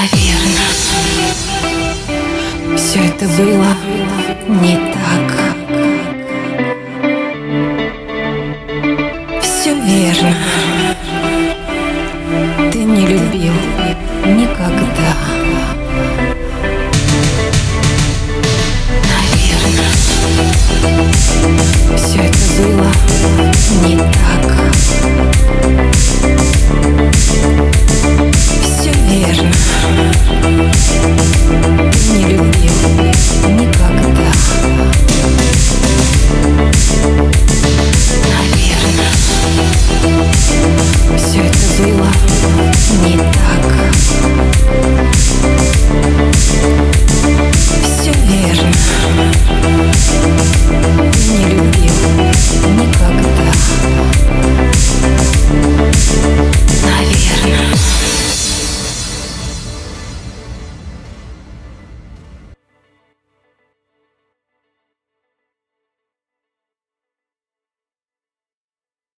Наверное, все это было не так. Все верно. Ты не любил никогда.